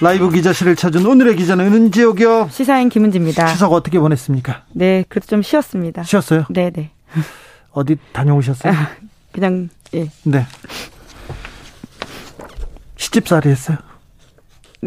라이브 기자실을 찾은 오늘의 기자는 은지옥이요. 시사인 김은지입니다. 추석 어떻게 보냈습니까? 네, 그래도 좀 쉬었습니다. 쉬었어요? 네, 네. 어디 다녀오셨어요? 아, 그냥 예. 네. 시집살이 했어요?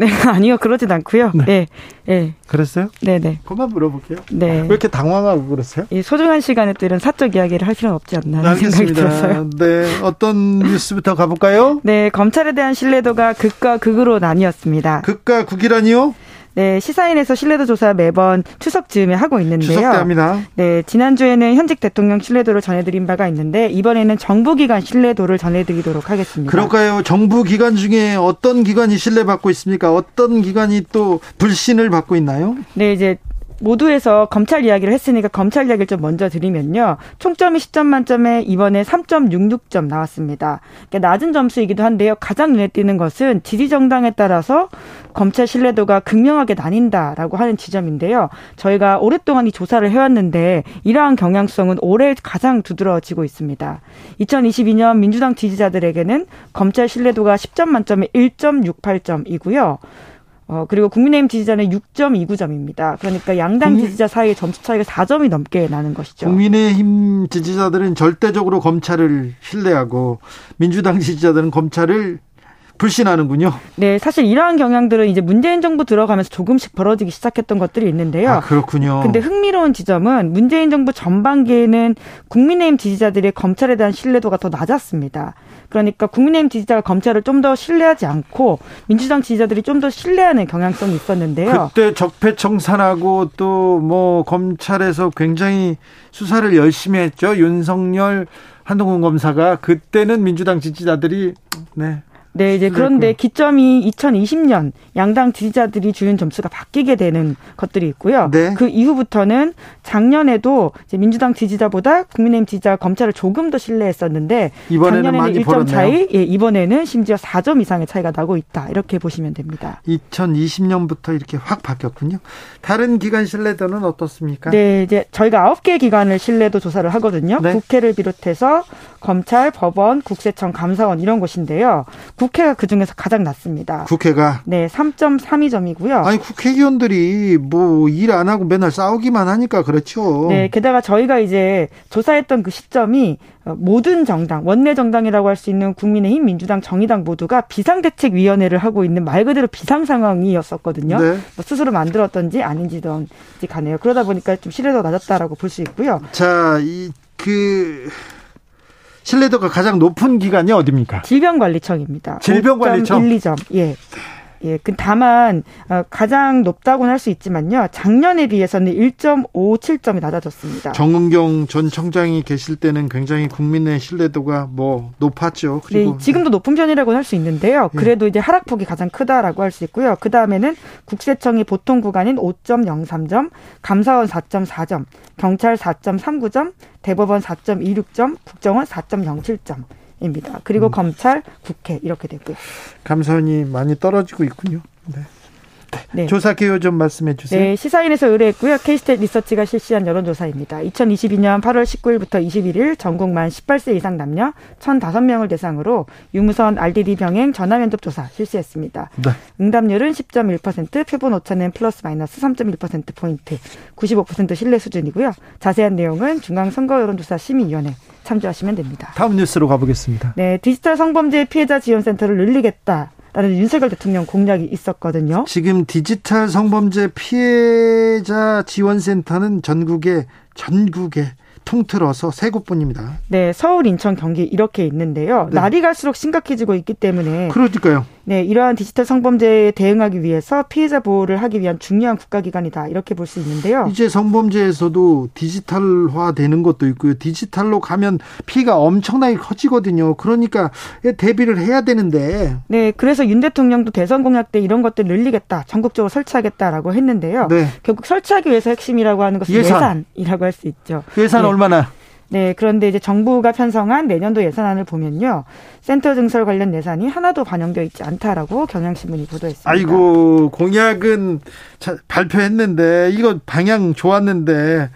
네, 아니요, 그러진 않고요. 네. 네. 네. 그랬어요? 네, 네. 그만 물어볼게요. 네. 왜 이렇게 당황하고 그러세요? 이 소중한 시간에 또 이런 사적 이야기를 할 필요는 없지 않나 하는 생각이 들었어요. 네, 어떤 뉴스부터 가볼까요? 네, 검찰에 대한 신뢰도가 극과 극으로 나뉘었습니다. 극과 극이라니요? 네, 시사인에서 신뢰도 조사 매번 추석 즈음에 하고 있는데요. 추석 때 합니다. 네, 지난주에는 현직 대통령 신뢰도를 전해드린 바가 있는데 이번에는 정부기관 신뢰도를 전해드리도록 하겠습니다. 그럴까요? 정부 기관 중에 어떤 기관이 신뢰받고 있습니까? 어떤 기관이 또 불신을 받고 있나요? 네, 이제 모두에서 검찰 이야기를 했으니까 검찰 이야기를 좀 먼저 드리면요. 총점이 10점 만점에 이번에 3.66점 나왔습니다. 그러니까 낮은 점수이기도 한데요. 가장 눈에 띄는 것은 지지 정당에 따라서 검찰 신뢰도가 극명하게 나뉜다라고 하는 지점인데요. 저희가 오랫동안 이 조사를 해왔는데 이러한 경향성은 올해 가장 두드러지고 있습니다. 2022년 민주당 지지자들에게는 검찰 신뢰도가 10점 만점에 1.68점이고요. 어, 그리고 국민의힘 지지자는 6.29점입니다. 그러니까 양당 국민... 지지자 사이의 점수 차이가 4점이 넘게 나는 것이죠. 국민의힘 지지자들은 절대적으로 검찰을 신뢰하고 민주당 지지자들은 검찰을 불신하는군요. 네, 사실 이러한 경향들은 이제 문재인 정부 들어가면서 조금씩 벌어지기 시작했던 것들이 있는데요. 아, 그렇군요. 근데 흥미로운 지점은 문재인 정부 전반기에는 국민의힘 지지자들의 검찰에 대한 신뢰도가 더 낮았습니다. 그러니까 국민의힘 지지자가 검찰을 좀 더 신뢰하지 않고 민주당 지지자들이 좀 더 신뢰하는 경향성이 있었는데요. 그때 적폐청산하고 또 뭐 검찰에서 굉장히 수사를 열심히 했죠. 윤석열 한동훈 검사가 그때는 민주당 지지자들이 네 네, 이제 그런데 기점이 2020년 양당 지지자들이 주는 점수가 바뀌게 되는 것들이 있고요. 네. 그 이후부터는 작년에도 민주당 지지자보다 국민의힘 지지자가 검찰을 조금 더 신뢰했었는데 이번에는 작년에는 1점 차이, 예, 이번에는 심지어 4점 이상의 차이가 나고 있다. 이렇게 보시면 됩니다. 2020년부터 이렇게 확 바뀌었군요. 다른 기관 신뢰도는 어떻습니까? 네, 이제 저희가 9개 기관을 신뢰도 조사를 하거든요. 네. 국회를 비롯해서 검찰, 법원, 국세청, 감사원 이런 곳인데요. 국회가 그 중에서 가장 낮습니다. 국회가 네, 3.32점이고요. 아니 국회의원들이 뭐 일 안 하고 맨날 싸우기만 하니까 그렇죠. 네, 게다가 저희가 이제 조사했던 그 시점이 모든 정당, 원내 정당이라고 할 수 있는 국민의힘, 민주당, 정의당 모두가 비상대책위원회를 하고 있는 말 그대로 비상 상황이었었거든요. 네. 뭐 스스로 만들었던지 아닌지든지 가네요. 그러다 보니까 좀 신뢰도가 낮았다라고 볼 수 있고요. 자, 이그 신뢰도가 가장 높은 기관이 어디입니까? 질병관리청입니다. 질병관리청 1, 2점. 예. 예, 그 다만 어, 가장 높다고는 할 수 있지만요. 작년에 비해서는 1.57점이 낮아졌습니다. 정은경 전 청장이 계실 때는 굉장히 국민의 신뢰도가 뭐 높았죠. 그리고 네, 지금도 높은 편이라고 할수 있는데요. 예. 그래도 예. 이제 하락폭이 가장 크다라고 할 수 있고요. 그 다음에는 국세청이 보통 구간인 5.03점, 감사원 4.4점, 경찰 4.39점, 대법원 4.26점, 국정원 4.07점. 입니다. 그리고 음. 검찰, 국회 이렇게 되고요. 감사원이 많이 떨어지고 있군요. 네. 네. 조사 개요 좀 말씀해 주세요. 네, 시사인에서 의뢰했고요. 케이스탯 리서치가 실시한 여론조사입니다. 2022년 8월 19일부터 21일 전국 만 18세 이상 남녀 1,005명을 대상으로 유무선 RDD 병행 전화 면접 조사 실시했습니다. 네. 응답률은 10.1%, 표본 오차는 플러스 마이너스 3.1% 포인트, 95% 신뢰 수준이고요. 자세한 내용은 중앙 선거 여론조사 심의위원회 참조하시면 됩니다. 다음 뉴스로 가보겠습니다. 네, 디지털 성범죄 피해자 지원센터를 늘리겠다. 라는 윤석열 대통령 공약이 있었거든요. 지금 디지털 성범죄 피해자 지원센터는 전국에 전국에 통틀어서 세 곳뿐입니다. 네, 서울, 인천, 경기 이렇게 있는데요. 네. 날이 갈수록 심각해지고 있기 때문에 그러니까요. 네, 이러한 디지털 성범죄에 대응하기 위해서 피해자 보호를 하기 위한 중요한 국가기관이다. 이렇게 볼 수 있는데요. 이제 성범죄에서도 디지털화 되는 것도 있고요. 디지털로 가면 피해가 엄청나게 커지거든요. 그러니까 대비를 해야 되는데. 네, 그래서 윤 대통령도 대선 공약 때 이런 것들 늘리겠다. 전국적으로 설치하겠다라고 했는데요. 네. 결국 설치하기 위해서 핵심이라고 하는 것은 예산. 이라고 할 수 있죠. 예산 네. 얼마나? 네, 그런데 이제 정부가 편성한 내년도 예산안을 보면요. 센터 증설 관련 예산이 하나도 반영되어 있지 않다라고 경향신문이 보도했습니다. 아이고, 공약은 발표했는데 이거 방향 좋았는데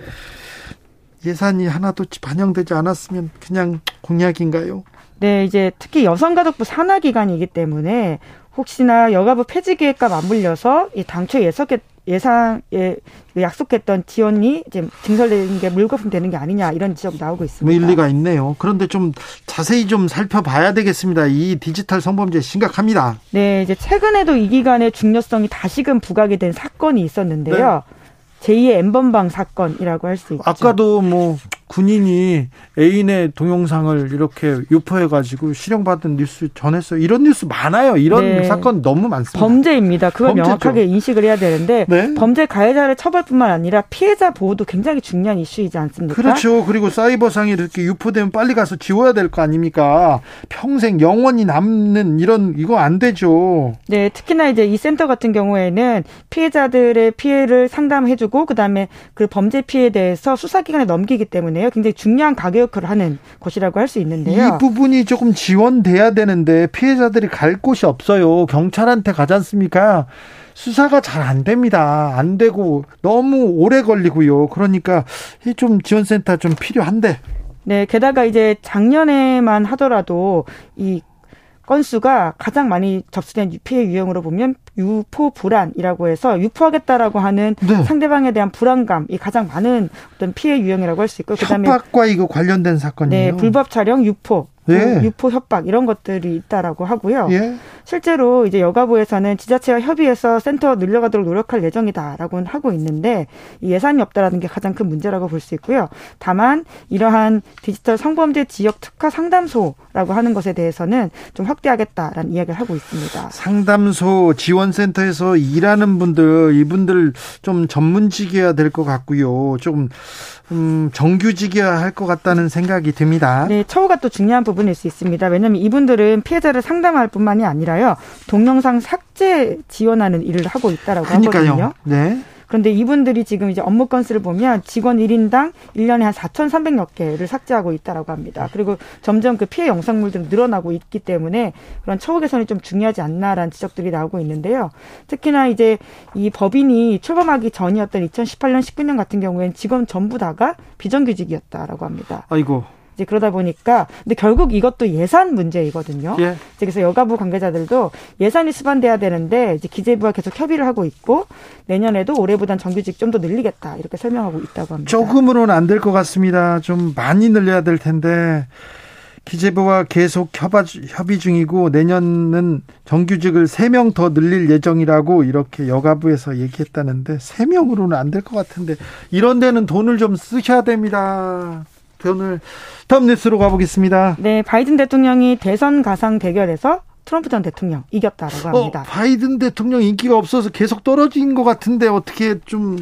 예산이 하나도 반영되지 않았으면 그냥 공약인가요? 네, 이제 특히 여성가족부 산하 기간이기 때문에 혹시나 여가부 폐지 계획과 맞물려서 이 당초 예석했 예상에 약속했던 지원이 이제 증설되는 게 물거품 되는 게 아니냐 이런 지적 나오고 있습니다. 뭐 일리가 있네요. 그런데 좀 자세히 좀 살펴봐야 되겠습니다. 이 디지털 성범죄 심각합니다. 네, 이제 최근에도 이 기간의 중요성이 다시금 부각이 된 사건이 있었는데요. 네. 제2의 엠번방 사건이라고 할 수 있죠. 아까도 뭐 군인이 애인의 동영상을 이렇게 유포해가지고 실형받은 뉴스 전했어요. 이런 뉴스 많아요. 이런 네. 사건 너무 많습니다. 범죄입니다. 그걸 범죄죠. 명확하게 인식을 해야 되는데 네? 범죄 가해자의 처벌뿐만 아니라 피해자 보호도 굉장히 중요한 이슈이지 않습니까? 그렇죠. 그리고 사이버상이 이렇게 유포되면 빨리 가서 지워야 될 거 아닙니까? 평생 영원히 남는 이런 이거 안 되죠. 네, 특히나 이제 이 센터 같은 경우에는 피해자들의 피해를 상담해주고 그다음에 그 범죄 피해에 대해서 수사기관에 넘기기 때문에 때문에요. 굉장히 중요한 가교 역할을 하는 곳이라고 할 수 있는데요. 이 부분이 조금 지원돼야 되는데 피해자들이 갈 곳이 없어요. 경찰한테 가지 않습니까? 수사가 잘 안 됩니다. 안 되고 너무 오래 걸리고요. 그러니까 좀 지원센터 좀 필요한데. 네, 게다가 이제 작년에만 하더라도 이 건수가 가장 많이 접수된 피해 유형으로 보면 유포 불안이라고 해서 유포하겠다라고 하는 네. 상대방에 대한 불안감이 가장 많은 어떤 피해 유형이라고 할 수 있고 그다음에 협박과 이거 관련된 사건이에요. 네, 불법 촬영, 유포, 예. 유포 협박 이런 것들이 있다라고 하고요. 예. 실제로 이제 여가부에서는 지자체와 협의해서 센터 늘려가도록 노력할 예정이다라고 하고 있는데 예산이 없다라는 게 가장 큰 문제라고 볼 수 있고요. 다만 이러한 디지털 성범죄 지역 특화 상담소라고 하는 것에 대해서는 좀 확대하겠다라는 이야기를 하고 있습니다. 상담소 지원센터에서 일하는 분들 이분들 좀 전문직이어야 될 것 같고요. 좀 음, 정규직이어야 할 것 같다는 생각이 듭니다. 네, 처우가 또 중요한 부분 일 수 있습니다. 왜냐하면 이분들은 피해자를 상담할 뿐만이 아니라요. 동영상 삭제 지원하는 일을 하고 있다라고 그러니까요. 하거든요. 네. 그런데 이분들이 지금 이제 업무 건수를 보면 직원 1인당 1년에 한 4,300여 개를 삭제하고 있다라고 합니다. 그리고 점점 그 피해 영상물들이 늘어나고 있기 때문에 그런 처우 개선이 좀 중요하지 않나라는 지적들이 나오고 있는데요. 특히나 이제 이 법인이 출범하기 전이었던 2018년 19년 같은 경우에는 직원 전부 다가 비정규직이었다라고 합니다. 아이고. 이제 그러다 보니까 근데 결국 이것도 예산 문제이거든요. 예. 그래서 여가부 관계자들도 예산이 수반돼야 되는데 이제 기재부와 계속 협의를 하고 있고 내년에도 올해보단 정규직 좀 더 늘리겠다 이렇게 설명하고 있다고 합니다. 조금으로는 안 될 것 같습니다. 좀 많이 늘려야 될 텐데 기재부와 계속 협의 중이고 내년은 정규직을 3명 더 늘릴 예정이라고 이렇게 여가부에서 얘기했다는데 3명으로는 안 될 것 같은데 이런 데는 돈을 좀 쓰셔야 됩니다. 오늘 다음 뉴스로 가보겠습니다. 네, 바이든 대통령이 대선 가상 대결에서 트럼프 전 대통령 이겼다라고 어, 합니다. 어, 바이든 대통령 인기가 없어서 계속 떨어진 것 같은데 어떻게 좀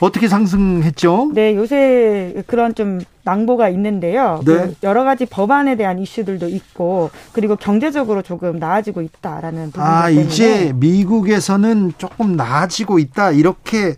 어떻게 상승했죠? 네, 요새 그런 좀 낭보가 있는데요. 네. 그 여러 가지 법안에 대한 이슈들도 있고 그리고 경제적으로 조금 나아지고 있다라는 부분 아 때문에. 이제 미국에서는 조금 나아지고 있다 이렇게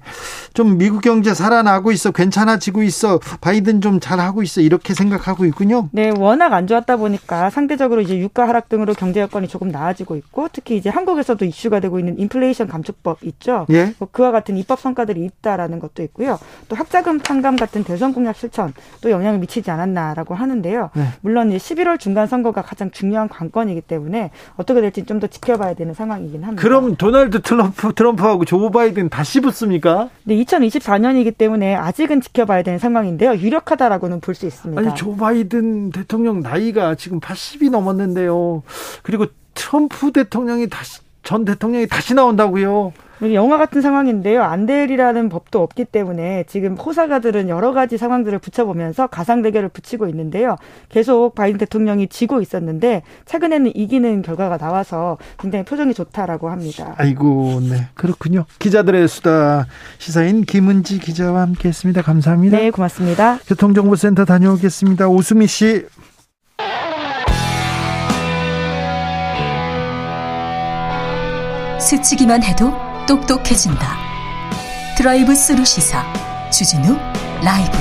좀 미국 경제 살아나고 있어 괜찮아지고 있어 바이든 좀 잘하고 있어 이렇게 생각하고 있군요. 네, 워낙 안 좋았다 보니까 상대적으로 이제 유가 하락 등으로 경제 여건이 조금 나아지고 있고 특히 이제 한국에서도 이슈가 되고 있는 인플레이션 감축법 있죠. 예. 뭐 그와 같은 입법 성과들이 있다라는 것도 있고요. 또 학자금 탕감 같은 대선 공약 실천 또 영향을 미치지 않았나라고 하는데요. 네. 물론 11월 중간 선거가 가장 중요한 관건이기 때문에 어떻게 될지 좀 더 지켜봐야 되는 상황이긴 합니다. 그럼 도널드 트럼프 트럼프하고 조 바이든 다시 붙습니까? 네, 2024년이기 때문에 아직은 지켜봐야 되는 상황인데요. 유력하다라고는 볼 수 있습니다. 아니 조 바이든 대통령 나이가 지금 80이 넘었는데요. 그리고 트럼프 대통령이 다시 전 대통령이 다시 나온다고요. 영화 같은 상황인데요. 안 될이라는 법도 없기 때문에 지금 호사가들은 여러 가지 상황들을 붙여보면서 가상 대결을 붙이고 있는데요. 계속 바이든 대통령이 지고 있었는데 최근에는 이기는 결과가 나와서 굉장히 표정이 좋다라고 합니다. 아이고, 네. 그렇군요. 기자들의 수다 시사인 김은지 기자와 함께했습니다. 감사합니다. 네, 고맙습니다. 교통정보센터 다녀오겠습니다. 오수미 씨. 스치기만 해도 똑똑해진다. 드라이브 스루 시사 주진우 라이브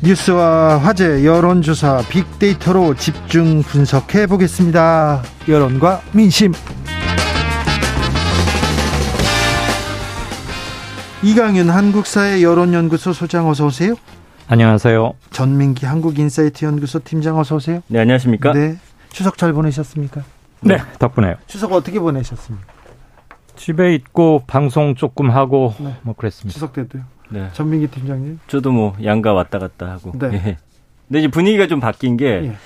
뉴스와 화제, 여론조사, 빅데이터로 집중 분석해 보겠습니다. 여론과 민심. 이강윤 한국사회 여론연구소 소장 어서 오세요. 안녕하세요. 전민기 한국인사이트 연구소 팀장 어서 오세요. 네, 안녕하십니까? 네. 추석 잘 보내셨습니까? 네, 덕분에요. 추석 어떻게 보내셨습니까? 집에 있고 방송 조금 하고 네. 뭐 그랬습니다. 추석 때도요. 네. 전민기 팀장님. 저도 뭐 양가 왔다 갔다 하고. 네. 예. 근데 이제 분위기가 좀 바뀐 게 예.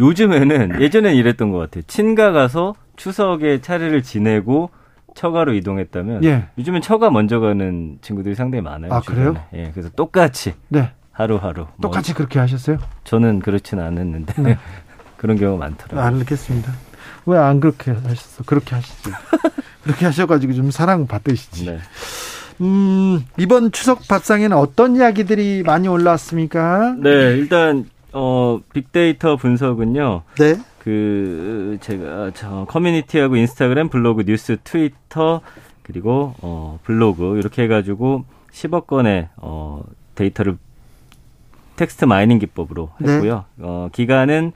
요즘에는 예전엔 이랬던 것 같아요. 친가 가서 추석에 차례를 지내고 처가로 이동했다면 예. 요즘엔 처가 먼저 가는 친구들이 상당히 많아요. 아 주변에. 그래요? 예, 그래서 똑같이 네. 하루하루. 뭐 똑같이 뭐, 그렇게 하셨어요? 저는 그렇지는 않았는데 네. 그런 경우가 많더라고요. 알겠습니다. 왜 안 그렇게 하셨어? 그렇게 하시죠. 그렇게 하셔가지고 좀 사랑 받으시지. 네. 음, 이번 추석 밥상에는 어떤 이야기들이 많이 올라왔습니까? 네, 일단, 어, 빅데이터 분석은요. 네. 그, 제가, 저, 커뮤니티하고 인스타그램, 블로그, 뉴스, 트위터, 그리고, 어, 블로그, 이렇게 해가지고 10억 건의, 어, 데이터를 text mining 기법으로 네. 했고요. 네. 어, 기간은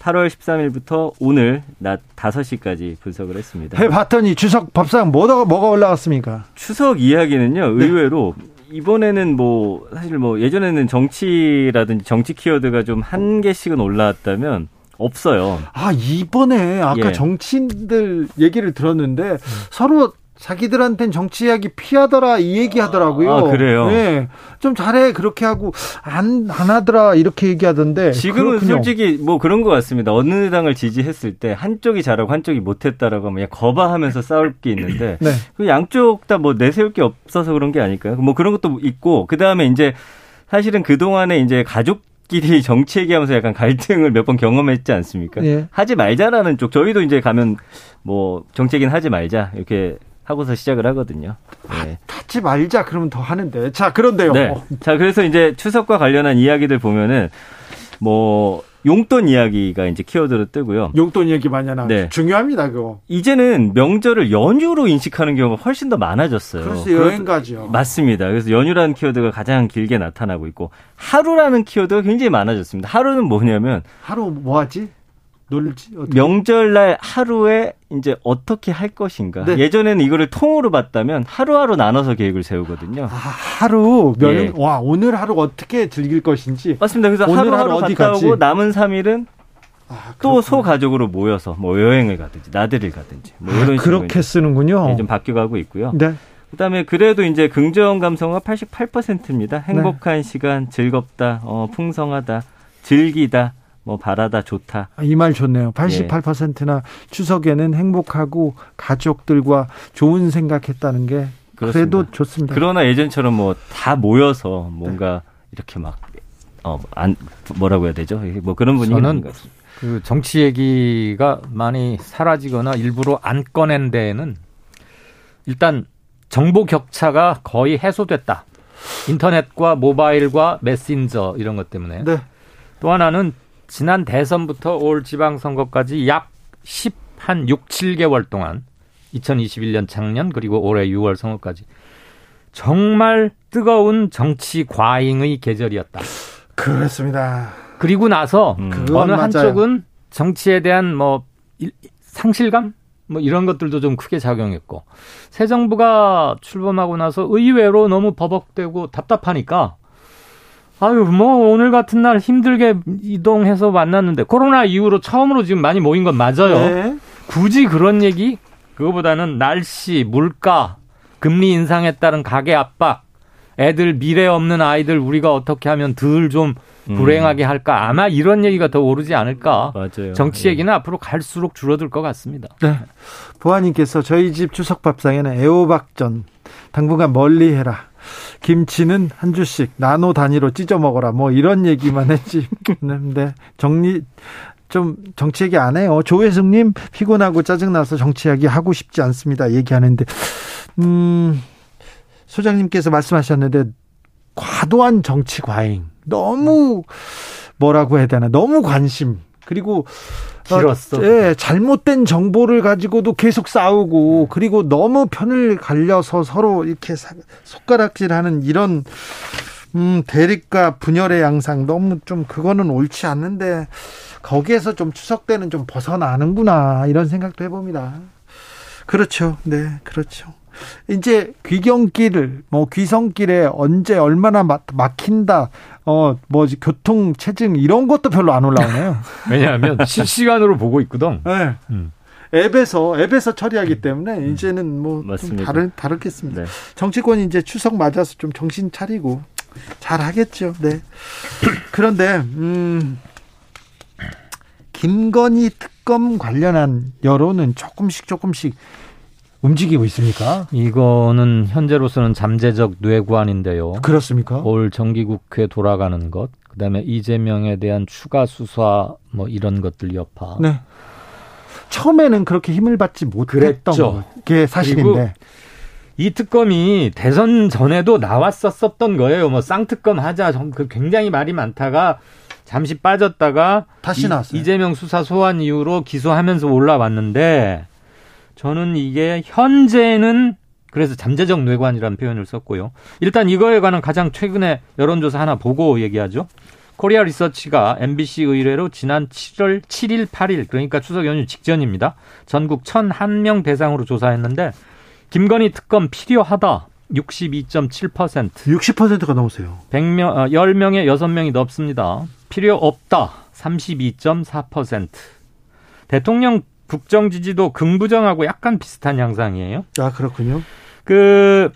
8월 13일부터 오늘 낮 5시까지 분석을 했습니다. 해봤더니 추석 밥상 뭐가 뭐가 올라왔습니까? 추석 이야기는요. 네. 의외로 이번에는 뭐 사실 뭐 예전에는 정치라든지 정치 키워드가 좀 한 개씩은 올라왔다면 없어요. 아 이번에 아까 예. 정치인들 얘기를 들었는데 음. 서로 자기들한텐 정치 이야기 피하더라 이 얘기 하더라고요. 아, 그래요? 네. 좀 잘해 그렇게 하고 안, 안 하더라 이렇게 얘기하던데. 지금은 그렇군요. 솔직히 뭐 그런 것 같습니다. 어느 당을 지지했을 때 한쪽이 잘하고 한쪽이 못했다라고 하면 거바하면서 싸울 게 있는데 네. 그 양쪽 다 뭐 내세울 게 없어서 그런 게 아닐까요? 뭐 그런 것도 있고 그 다음에 이제 사실은 그 동안에 이제 가족 끼리 정치 얘기하면서 약간 갈등을 몇 번 경험했지 않습니까? 예. 하지 말자라는 쪽 저희도 이제 가면 뭐 정치 얘기는 하지 말자 이렇게 하고서 시작을 하거든요. 네. 하지 말자 그러면 더 하는데. 자, 그런데요. 네. 자, 그래서 이제 추석과 관련한 이야기들 보면은 뭐 용돈 이야기가 이제 키워드로 뜨고요. 용돈 이야기 많이 하나. 네. 중요합니다, 그거. 이제는 명절을 연휴로 인식하는 경우가 훨씬 더 많아졌어요. 그래서 여행 가죠. 맞습니다. 그래서 연휴라는 키워드가 가장 길게 나타나고 있고 하루라는 키워드가 굉장히 많아졌습니다. 하루는 뭐냐면 하루 뭐 하지? 놀지 명절날 하루에 이제 어떻게 할 것인가. 네. 예전에는 이거를 통으로 봤다면 하루하루 나눠서 계획을 세우거든요. 아, 하루 몇, 예. 와 오늘 하루 어떻게 즐길 것인지. 맞습니다. 그래서 오늘 하루, 하루 어디 갔다 갔지? 오고 남은 3일은 아, 또소 가족으로 모여서 뭐 여행을 가든지 나들이를 가든지 뭐 아, 이런 아, 그렇게 쓰는군요. 예, 좀 바뀌어가고 있고요. 네. 그다음에 그래도 이제 긍정 감성은 88%입니다. 행복한 네. 시간, 즐겁다, 어, 풍성하다, 즐기다. 뭐 바라다 좋다. 아, 이말 좋네요. 88%나 예. 추석에는 행복하고 가족들과 좋은 생각했다는 게 그렇습니다. 그래도 좋습니다. 그러나 예전처럼 뭐 다 모여서 뭔가 네. 이렇게 막 어, 안, 뭐라고 해야 되죠? 뭐 그런 분위기 저는 그 정치 얘기가 많이 사라지거나 일부러 안 꺼낸 데에는 일단 정보 격차가 거의 해소됐다. 인터넷과 모바일과 메신저 이런 것 때문에. 네. 또 하나는 지난 대선부터 올 지방선거까지 약 10, 한 6, 7개월 동안 2021년 작년 그리고 올해 6월 선거까지 정말 뜨거운 정치 과잉의 계절이었다. 그렇습니다. 그리고 나서 음. 어느 한쪽은 정치에 대한 뭐 상실감 뭐 이런 것들도 좀 크게 작용했고 새 정부가 출범하고 나서 의외로 너무 버벅대고 답답하니까 아유, 뭐, 오늘 같은 날 힘들게 이동해서 만났는데, 코로나 이후로 처음으로 지금 많이 모인 건 맞아요. 네. 굳이 그런 얘기? 그거보다는 날씨, 물가, 금리 인상에 따른 가계 압박, 애들 미래 없는 아이들 우리가 어떻게 하면 덜좀 음. 불행하게 할까 아마 이런 얘기가 더 오르지 않을까. 맞아요. 정치 예. 얘기는 네. 앞으로 갈수록 줄어들 것 같습니다. 네. 보아님께서 저희 집 추석 밥상에는 애호박전 당분간 멀리 해라. 김치는 한 주씩 나노 단위로 찢어 먹어라. 뭐 이런 얘기만 했지. 근데 정리 좀 정치 얘기 안 해요. 조혜숙님 피곤하고 짜증나서 정치 이야기 하고 싶지 않습니다. 얘기하는데 음 소장님께서 말씀하셨는데 과도한 정치 과잉 너무 뭐라고 해야 되나 너무 관심 그리고 어, 길었어. 어, 예, 잘못된 정보를 가지고도 계속 싸우고 그리고 너무 편을 갈려서 서로 이렇게 손가락질하는 이런 음, 대립과 분열의 양상 너무 좀 그거는 옳지 않는데 거기에서 좀 추석 때는 좀 벗어나는구나 이런 생각도 해봅니다. 그렇죠. 네, 그렇죠. 이제 귀경길을 뭐 귀성길에 언제 얼마나 막, 막힌다 어 뭐지 교통 체증 이런 것도 별로 안 올라오네요. 왜냐하면 실시간으로 보고 있거든. 네. 음. 앱에서 앱에서 처리하기 때문에 음. 이제는 뭐 다른 다르겠습니다. 네. 정치권이 이제 추석 맞아서 좀 정신 차리고 잘 하겠죠. 네. 그런데 음 김건희 특검 관련한 여론은 조금씩 조금씩 움직이고 있습니까? 이거는 현재로서는 잠재적 뇌관인데요. 그렇습니까? 올 정기국회 돌아가는 것, 그다음에 이재명에 대한 추가 수사 뭐 이런 것들 여파. 네. 처음에는 그렇게 힘을 받지 못했던 게 사실인데. 이 특검이 대선 전에도 나왔었었던 거예요. 뭐 쌍특검 하자. 그 굉장히 말이 많다가 잠시 빠졌다가 다시 나왔어요. 이재명 수사 소환 이후로 기소하면서 올라왔는데 저는 이게 현재는 그래서 잠재적 뇌관이라는 표현을 썼고요. 일단 이거에 관한 가장 최근에 여론조사 하나 보고 얘기하죠. 코리아 리서치가 MBC 의뢰로 지난 7월 7일, 8일 그러니까 추석 연휴 직전입니다. 전국 1,001명 대상으로 조사했는데 김건희 특검 필요하다. 62.7%. 60%가 넘으세요. 100명, 어, 10명에 6명이 넘습니다. 필요 없다. 32.4%. 대통령 국정 지지도 긍부정하고 약간 비슷한 양상이에요. 아, 그렇군요. 그,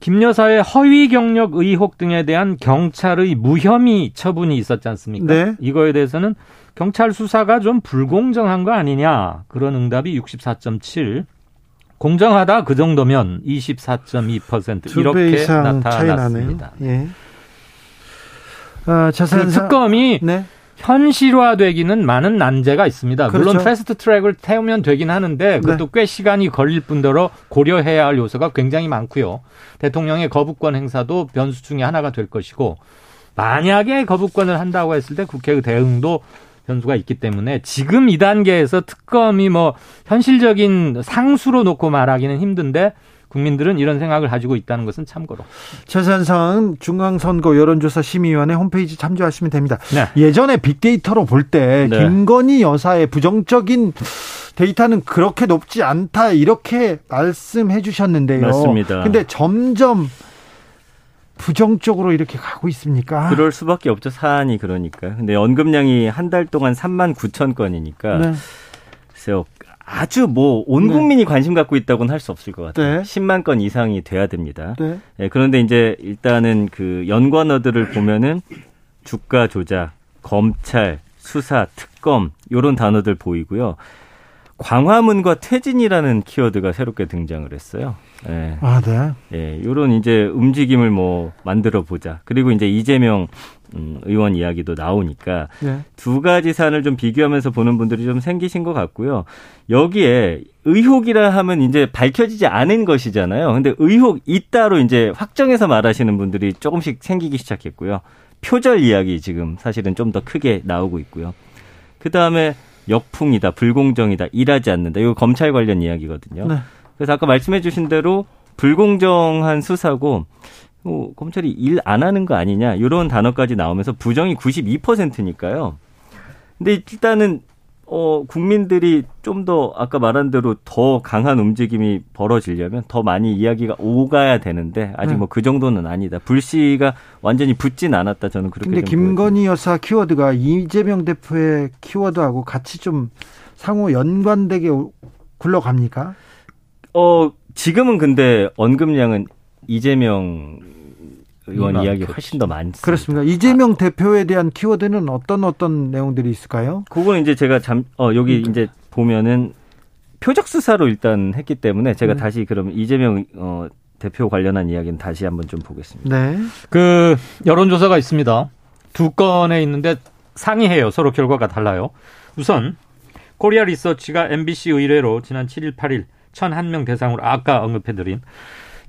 김 여사의 허위 경력 의혹 등에 대한 경찰의 무혐의 처분이 있었지 않습니까? 네. 이거에 대해서는 경찰 수사가 좀 불공정한 거 아니냐. 그런 응답이 64.7. 공정하다 그 정도면 24.2% 이렇게 나타났습니다. 예. 어, 자세한 그 특검이 네. 현실화되기는 많은 난제가 있습니다. 그렇죠. 물론 패스트 트랙을 태우면 되긴 하는데 그것도 네. 꽤 시간이 걸릴 뿐더러 고려해야 할 요소가 굉장히 많고요. 대통령의 거부권 행사도 변수 중에 하나가 될 것이고 만약에 거부권을 한다고 했을 때 국회의 대응도 변수가 있기 때문에 지금 이 단계에서 특검이 뭐 현실적인 상수로 놓고 말하기는 힘든데 국민들은 이런 생각을 가지고 있다는 것은 참고로. 최선상 중앙선거 여론조사 심의위원회 홈페이지 참조하시면 됩니다. 네. 예전에 빅데이터로 볼때 네. 김건희 여사의 부정적인 데이터는 그렇게 높지 않다 이렇게 말씀해 주셨는데요. 맞습니다. 근데 점점 부정적으로 이렇게 가고 있습니까? 그럴 수밖에 없죠. 사안이 그러니까. 근데 언급량이 한 달 동안 3만 9천 건이니까 네. 글쎄요. 아주 뭐 온 국민이 네. 관심 갖고 있다고는 할 수 없을 것 같아요. 네. 10만 건 이상이 돼야 됩니다. 네. 네. 그런데 이제 일단은 그 연관어들을 보면은 주가 조작, 검찰, 수사, 특검 요런 단어들 보이고요. 광화문과 퇴진이라는 키워드가 새롭게 등장을 했어요. 예. 아, 네. 예, 요런 이제 움직임을 뭐 만들어 보자. 그리고 이제 이재명 음, 의원 이야기도 나오니까 네. 두 가지 사안을 좀 비교하면서 보는 분들이 좀 생기신 것 같고요. 여기에 의혹이라 하면 이제 밝혀지지 않은 것이잖아요. 근데 의혹 있다로 이제 확정해서 말하시는 분들이 조금씩 생기기 시작했고요. 표절 이야기 지금 사실은 좀 더 크게 나오고 있고요. 그 다음에 역풍이다, 불공정이다, 일하지 않는다. 이거 검찰 관련 이야기거든요. 네. 그래서 아까 말씀해 주신 대로 불공정한 수사고 뭐 검찰이 일 안 하는 거 아니냐 이런 단어까지 나오면서 부정이 92%니까요. 근데 일단은 어 국민들이 좀 더 아까 말한 대로 더 강한 움직임이 벌어지려면 더 많이 이야기가 오가야 되는데 아직 네. 뭐그 정도는 아니다. 불씨가 완전히 붙진 않았다 저는 그렇게. 근데 김건희 여사 키워드가 이재명 대표의 키워드하고 같이 좀 상호 연관되게 굴러갑니까? 어 지금은 근데 언급량은 이재명 의원 이야기 훨씬 더 많습니다. 그렇습니다. 이재명 아. 대표에 대한 키워드는 어떤 어떤 내용들이 있을까요? 그거는 이제 제가 잠, 어, 여기 음. 이제 보면은 표적 수사로 일단 했기 때문에 제가 네. 다시 그럼 이재명 어, 대표 관련한 이야기는 다시 한번 좀 보겠습니다. 네. 그 여론조사가 있습니다. 두 건에 있는데 상이해요. 서로 결과가 달라요. 우선 코리아 리서치가 MBC 의뢰로 지난 7일, 8일 1,001명 대상으로 아까 언급해드린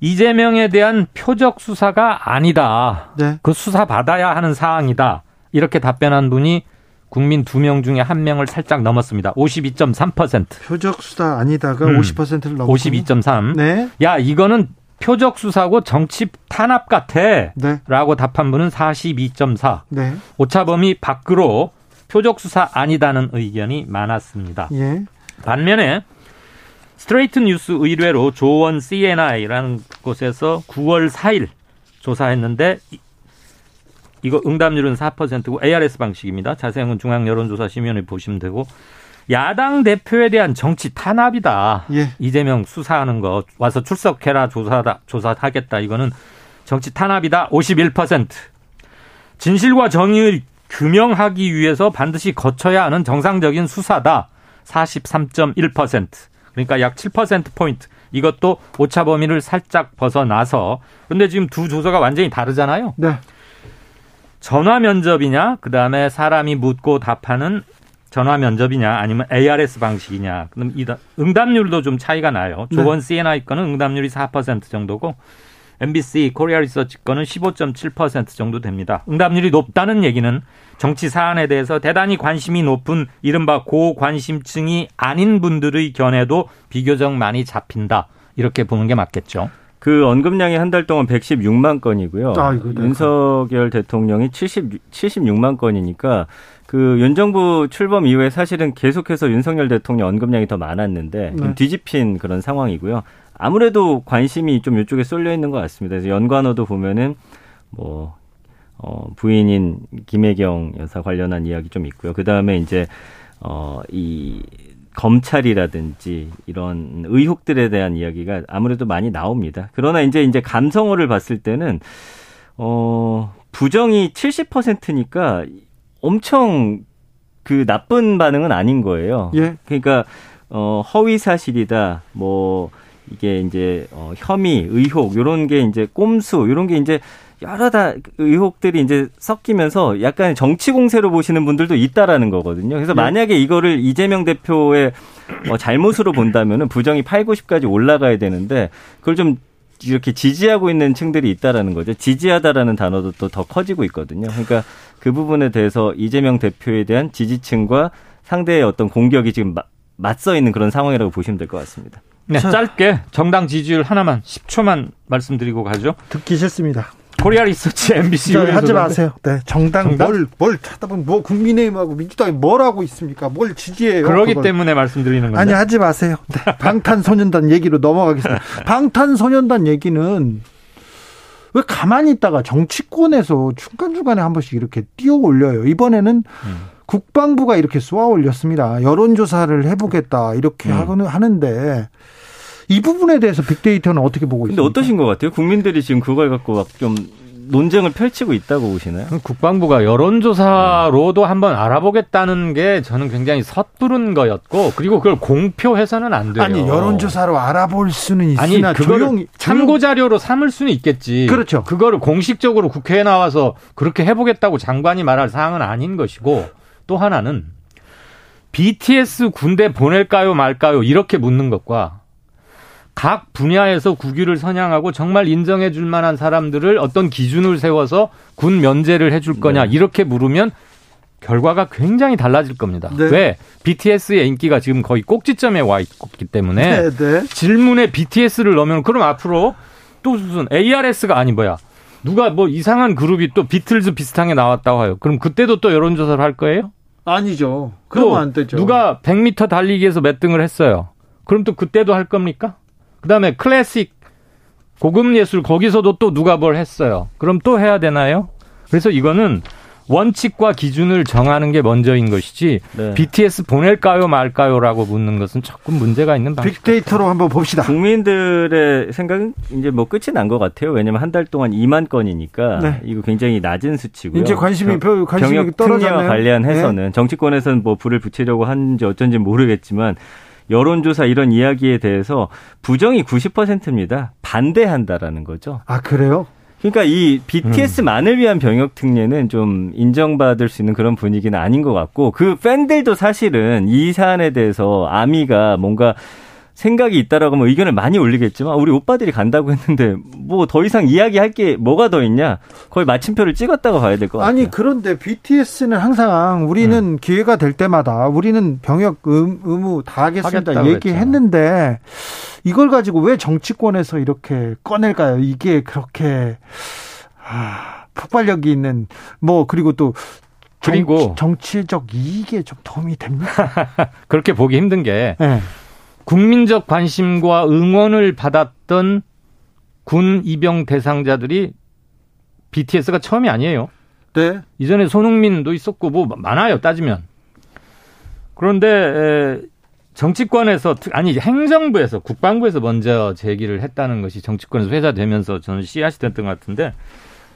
이재명에 대한 표적 수사가 아니다. 네. 그 수사 받아야 하는 사항이다. 이렇게 답변한 분이 국민 두 명 중에 한 명을 살짝 넘었습니다. 52.3%. 표적 수사 아니다가 음, 50%를 넘고 52.3. 네. 야, 이거는 표적 수사고 정치 탄압 같아. 네. 라고 답한 분은 42.4. 네. 오차범위 밖으로 표적 수사 아니다는 의견이 많았습니다. 예. 반면에 스트레이트 뉴스 의뢰로 조원 CNI라는 곳에서 9월 4일 조사했는데 이거 응답률은 4%고 ARS 방식입니다. 자세한 중앙 여론조사 심의원회 보시면 되고 야당 대표에 대한 정치 탄압이다. 예. 이재명 수사하는 거 와서 출석해라 조사다 조사하겠다. 이거는 정치 탄압이다. 51%. 진실과 정의를 규명하기 위해서 반드시 거쳐야 하는 정상적인 수사다. 43.1%. 그러니까 약 7%포인트. 이것도 오차 범위를 살짝 벗어나서. 근데 지금 두 조사가 완전히 다르잖아요. 네. 전화 면접이냐, 그 다음에 사람이 묻고 답하는 전화 면접이냐, 아니면 ARS 방식이냐. 그럼 이 응답률도 좀 차이가 나요. 조건 네. CNI 거는 응답률이 4% 정도고, MBC 코리아 리서치 거는 15.7% 정도 됩니다. 응답률이 높다는 얘기는 정치 사안에 대해서 대단히 관심이 높은 이른바 고관심층이 아닌 분들의 견해도 비교적 많이 잡힌다. 이렇게 보는 게 맞겠죠. 그 언급량이 한 달 동안 116만 건이고요. 아, 윤석열 대통령이 70, 76만 건이니까 그 윤 정부 출범 이후에 사실은 계속해서 윤석열 대통령 언급량이 더 많았는데 네. 뒤집힌 그런 상황이고요. 아무래도 관심이 좀 이쪽에 쏠려 있는 것 같습니다. 그래서 연관어도 보면은 뭐 어, 부인인 김혜경 여사 관련한 이야기 좀 있고요. 그 다음에 이제 어, 이 검찰이라든지 이런 의혹들에 대한 이야기가 아무래도 많이 나옵니다. 그러나 이제 이제 감성어를 봤을 때는 어 부정이 70%니까 엄청 그 나쁜 반응은 아닌 거예요. 예. 그러니까 어 허위 사실이다. 뭐 이게 이제 어 혐의, 의혹 요런 게 이제 꼼수 요런 게 이제 여러 다 의혹들이 이제 섞이면서 약간 정치 공세로 보시는 분들도 있다라는 거거든요. 그래서 네. 만약에 이거를 이재명 대표의 어, 잘못으로 본다면은 부정이 8, 90까지 올라가야 되는데 그걸 좀 이렇게 지지하고 있는 층들이 있다라는 거죠. 지지하다라는 단어도 또 더 커지고 있거든요. 그러니까 그 부분에 대해서 이재명 대표에 대한 지지층과 상대의 어떤 공격이 지금 맞서 있는 그런 상황이라고 보시면 될 것 같습니다. 네, 짧게 정당 지지율 하나만 10초만 말씀드리고 가죠. 듣기 싫습니다. 코리아 리서치 MBC 하지 마세요. 네, 정당, 정당? 뭘, 뭘 찾아보면 뭐 국민의힘하고 민주당이 뭘 하고 있습니까? 뭘 지지해요? 그러기 그걸. 때문에 말씀드리는 건데. 아니 하지 마세요. 네, 방탄소년단 얘기로 넘어가겠습니다. 방탄소년단 얘기는 왜 가만히 있다가 정치권에서 중간중간에 한 번씩 이렇게 띄어 올려요. 이번에는 음. 국방부가 이렇게 쏘아 올렸습니다. 여론조사를 해보겠다 이렇게 음. 하고는 하는데 이 부분에 대해서 빅데이터는 어떻게 보고 있습니까? 근데 어떠신 것 같아요? 국민들이 지금 그걸 갖고 막 좀 논쟁을 펼치고 있다고 보시나요? 국방부가 여론조사로도 한번 알아보겠다는 게 저는 굉장히 섣부른 거였고 그리고 그걸 공표해서는 안 돼요. 아니 여론조사로 알아볼 수는 있으나 아니 그걸 참고 자료로 삼을 수는 있겠지. 그렇죠. 그거를 공식적으로 국회에 나와서 그렇게 해보겠다고 장관이 말할 사항은 아닌 것이고 또 하나는 BTS 군대 보낼까요 말까요 이렇게 묻는 것과 각 분야에서 국위를 선양하고 정말 인정해 줄 만한 사람들을 어떤 기준을 세워서 군 면제를 해줄 거냐 네. 이렇게 물으면 결과가 굉장히 달라질 겁니다. 네. 왜? BTS의 인기가 지금 거의 꼭지점에 와 있기 때문에 네, 네. 질문에 BTS를 넣으면 그럼 앞으로 또 무슨 ARS가 아니 뭐야? 누가 뭐 이상한 그룹이 또 비틀즈 비슷하게 나왔다고 해요. 그럼 그때도 또 여론조사를 할 거예요? 아니죠. 그러면 안 되죠. 누가 100m 달리기에서 몇 등을 했어요. 그럼 또 그때도 할 겁니까? 그다음에 클래식 고급 예술 거기서도 또 누가 뭘 했어요. 그럼 또 해야 되나요? 그래서 이거는 원칙과 기준을 정하는 게 먼저인 것이지 네. BTS 보낼까요 말까요라고 묻는 것은 조금 문제가 있는 방식. 빅데이터로 한번 봅시다. 국민들의 생각은 이제 뭐 끝이 난 것 같아요. 왜냐면 한 달 동안 2만 건이니까 네. 이거 굉장히 낮은 수치고요. 이제 관심이 병, 관심이 병역 특례와 관련해서는 네. 정치권에서는 뭐 불을 붙이려고 하는지 어쩐지 모르겠지만 여론조사 이런 이야기에 대해서 부정이 90%입니다. 반대한다라는 거죠. 아 그래요? 그러니까 이 BTS만을 위한 병역 특례는 좀 인정받을 수 있는 그런 분위기는 아닌 것 같고 그 팬들도 사실은 이 사안에 대해서 아미가 뭔가 생각이 있다라고 하면 의견을 많이 올리겠지만 우리 오빠들이 간다고 했는데 뭐 더 이상 이야기할 게 뭐가 더 있냐 거의 마침표를 찍었다고 봐야 될 것 같아요. 아니 그런데 BTS는 항상 우리는 음. 기회가 될 때마다 우리는 병역 의, 의무 다 하겠습니다 얘기했는데 이걸 가지고 왜 정치권에서 이렇게 꺼낼까요? 이게 그렇게 아, 폭발력이 있는 뭐 그리고 또 그리고 정치, 적 이익에 좀 도움이 됩니까? 그렇게 보기 힘든 게 네. 국민적 관심과 응원을 받았던 군 입영 대상자들이 BTS가 처음이 아니에요. 네. 이전에 손흥민도 있었고 뭐 많아요 따지면. 그런데 정치권에서 아니 행정부에서 국방부에서 먼저 제기를 했다는 것이 정치권에서 회자되면서 저는 씨앗이 됐던 것 같은데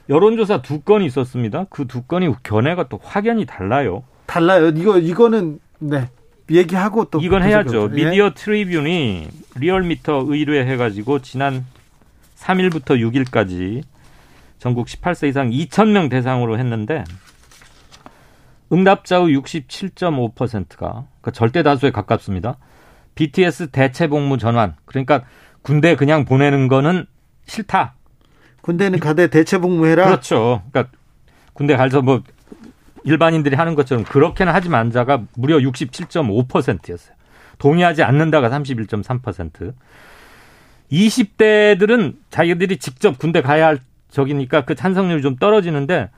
여론조사 두 건이 있었습니다. 그 두 건이 견해가 또 확연히 달라요. 달라요. 이거 이거는 네. 얘기하고 또 이건 해야죠. 예? 미디어 트리뷴이 리얼미터 의뢰 해 가지고 지난 3일부터 6일까지 전국 18세 이상 2,000명 대상으로 했는데 응답자의 67.5%가 그러니까 절대 다수에 가깝습니다. BTS 대체 복무 전환. 그러니까 군대 그냥 보내는 거는 싫다. 군대는 가대 대체 복무해라. 그렇죠. 그러니까 군대 가서 뭐 일반인들이 하는 것처럼 그렇게는 하지 만자가 무려 67.5%였어요. 동의하지 않는다가 31.3%. 20대들은 자기들이 직접 군대 가야 할 적이니까 그 찬성률이 좀 떨어지는데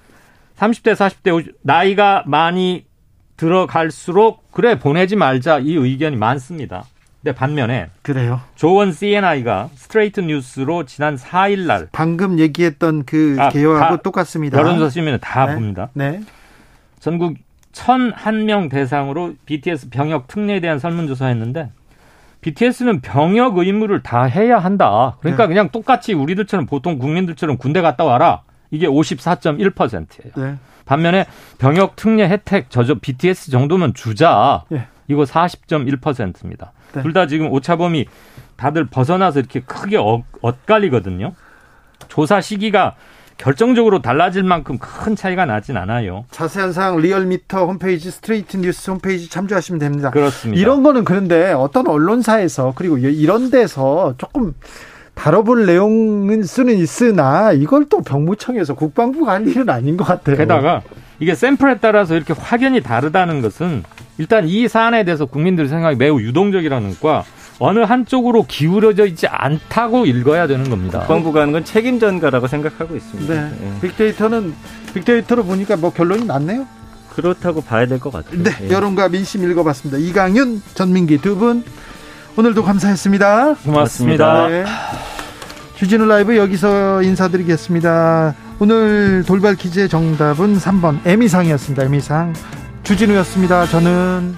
30대, 40대 나이가 많이 들어갈수록 그래 보내지 말자 이 의견이 많습니다. 근데 반면에 그래요. 조원 CNI가 스트레이트 뉴스로 지난 4일 날 방금 얘기했던 그 아, 개요하고 똑같습니다. 여론조사 시면 다 네. 봅니다. 네. 전국 1001명 대상으로 BTS 병역 특례에 대한 설문조사 했는데 BTS는 병역 의무를 다 해야 한다. 그러니까 네. 그냥 똑같이 우리들처럼 보통 국민들처럼 군대 갔다 와라. 이게 54.1%예요. 네. 반면에 병역 특례 혜택 저저 BTS 정도면 주자. 네. 이거 40.1%입니다. 네. 둘다 지금 오차범위 다들 벗어나서 이렇게 크게 엇, 엇갈리거든요. 조사 시기가 결정적으로 달라질 만큼 큰 차이가 나진 않아요. 자세한 사항 리얼미터 홈페이지 스트레이트 뉴스 홈페이지 참조하시면 됩니다. 그렇습니다. 이런 거는 그런데 어떤 언론사에서 그리고 이런 데서 조금 다뤄볼 내용은 쓰는 있으나 이걸 또 병무청에서 국방부가 할 일은 아닌 것 같아요. 게다가 이게 샘플에 따라서 이렇게 확연히 다르다는 것은 일단 이 사안에 대해서 국민들 생각이 매우 유동적이라는 것과 어느 한쪽으로 기울어져 있지 않다고 읽어야 되는 겁니다. 국방부가 하는 건 책임 전가라고 생각하고 있습니다. 네. 네. 빅데이터는 빅데이터로 보니까 뭐 결론이 났네요. 그렇다고 봐야 될 것 같아요. 네, 예. 여론과 민심 읽어봤습니다. 이강윤, 전민기 두 분 오늘도 감사했습니다. 고맙습니다. 네. 주진우 라이브 여기서 인사드리겠습니다. 오늘 돌발 퀴즈의 정답은 3번 에미상이었습니다. 에미상 주진우였습니다. 저는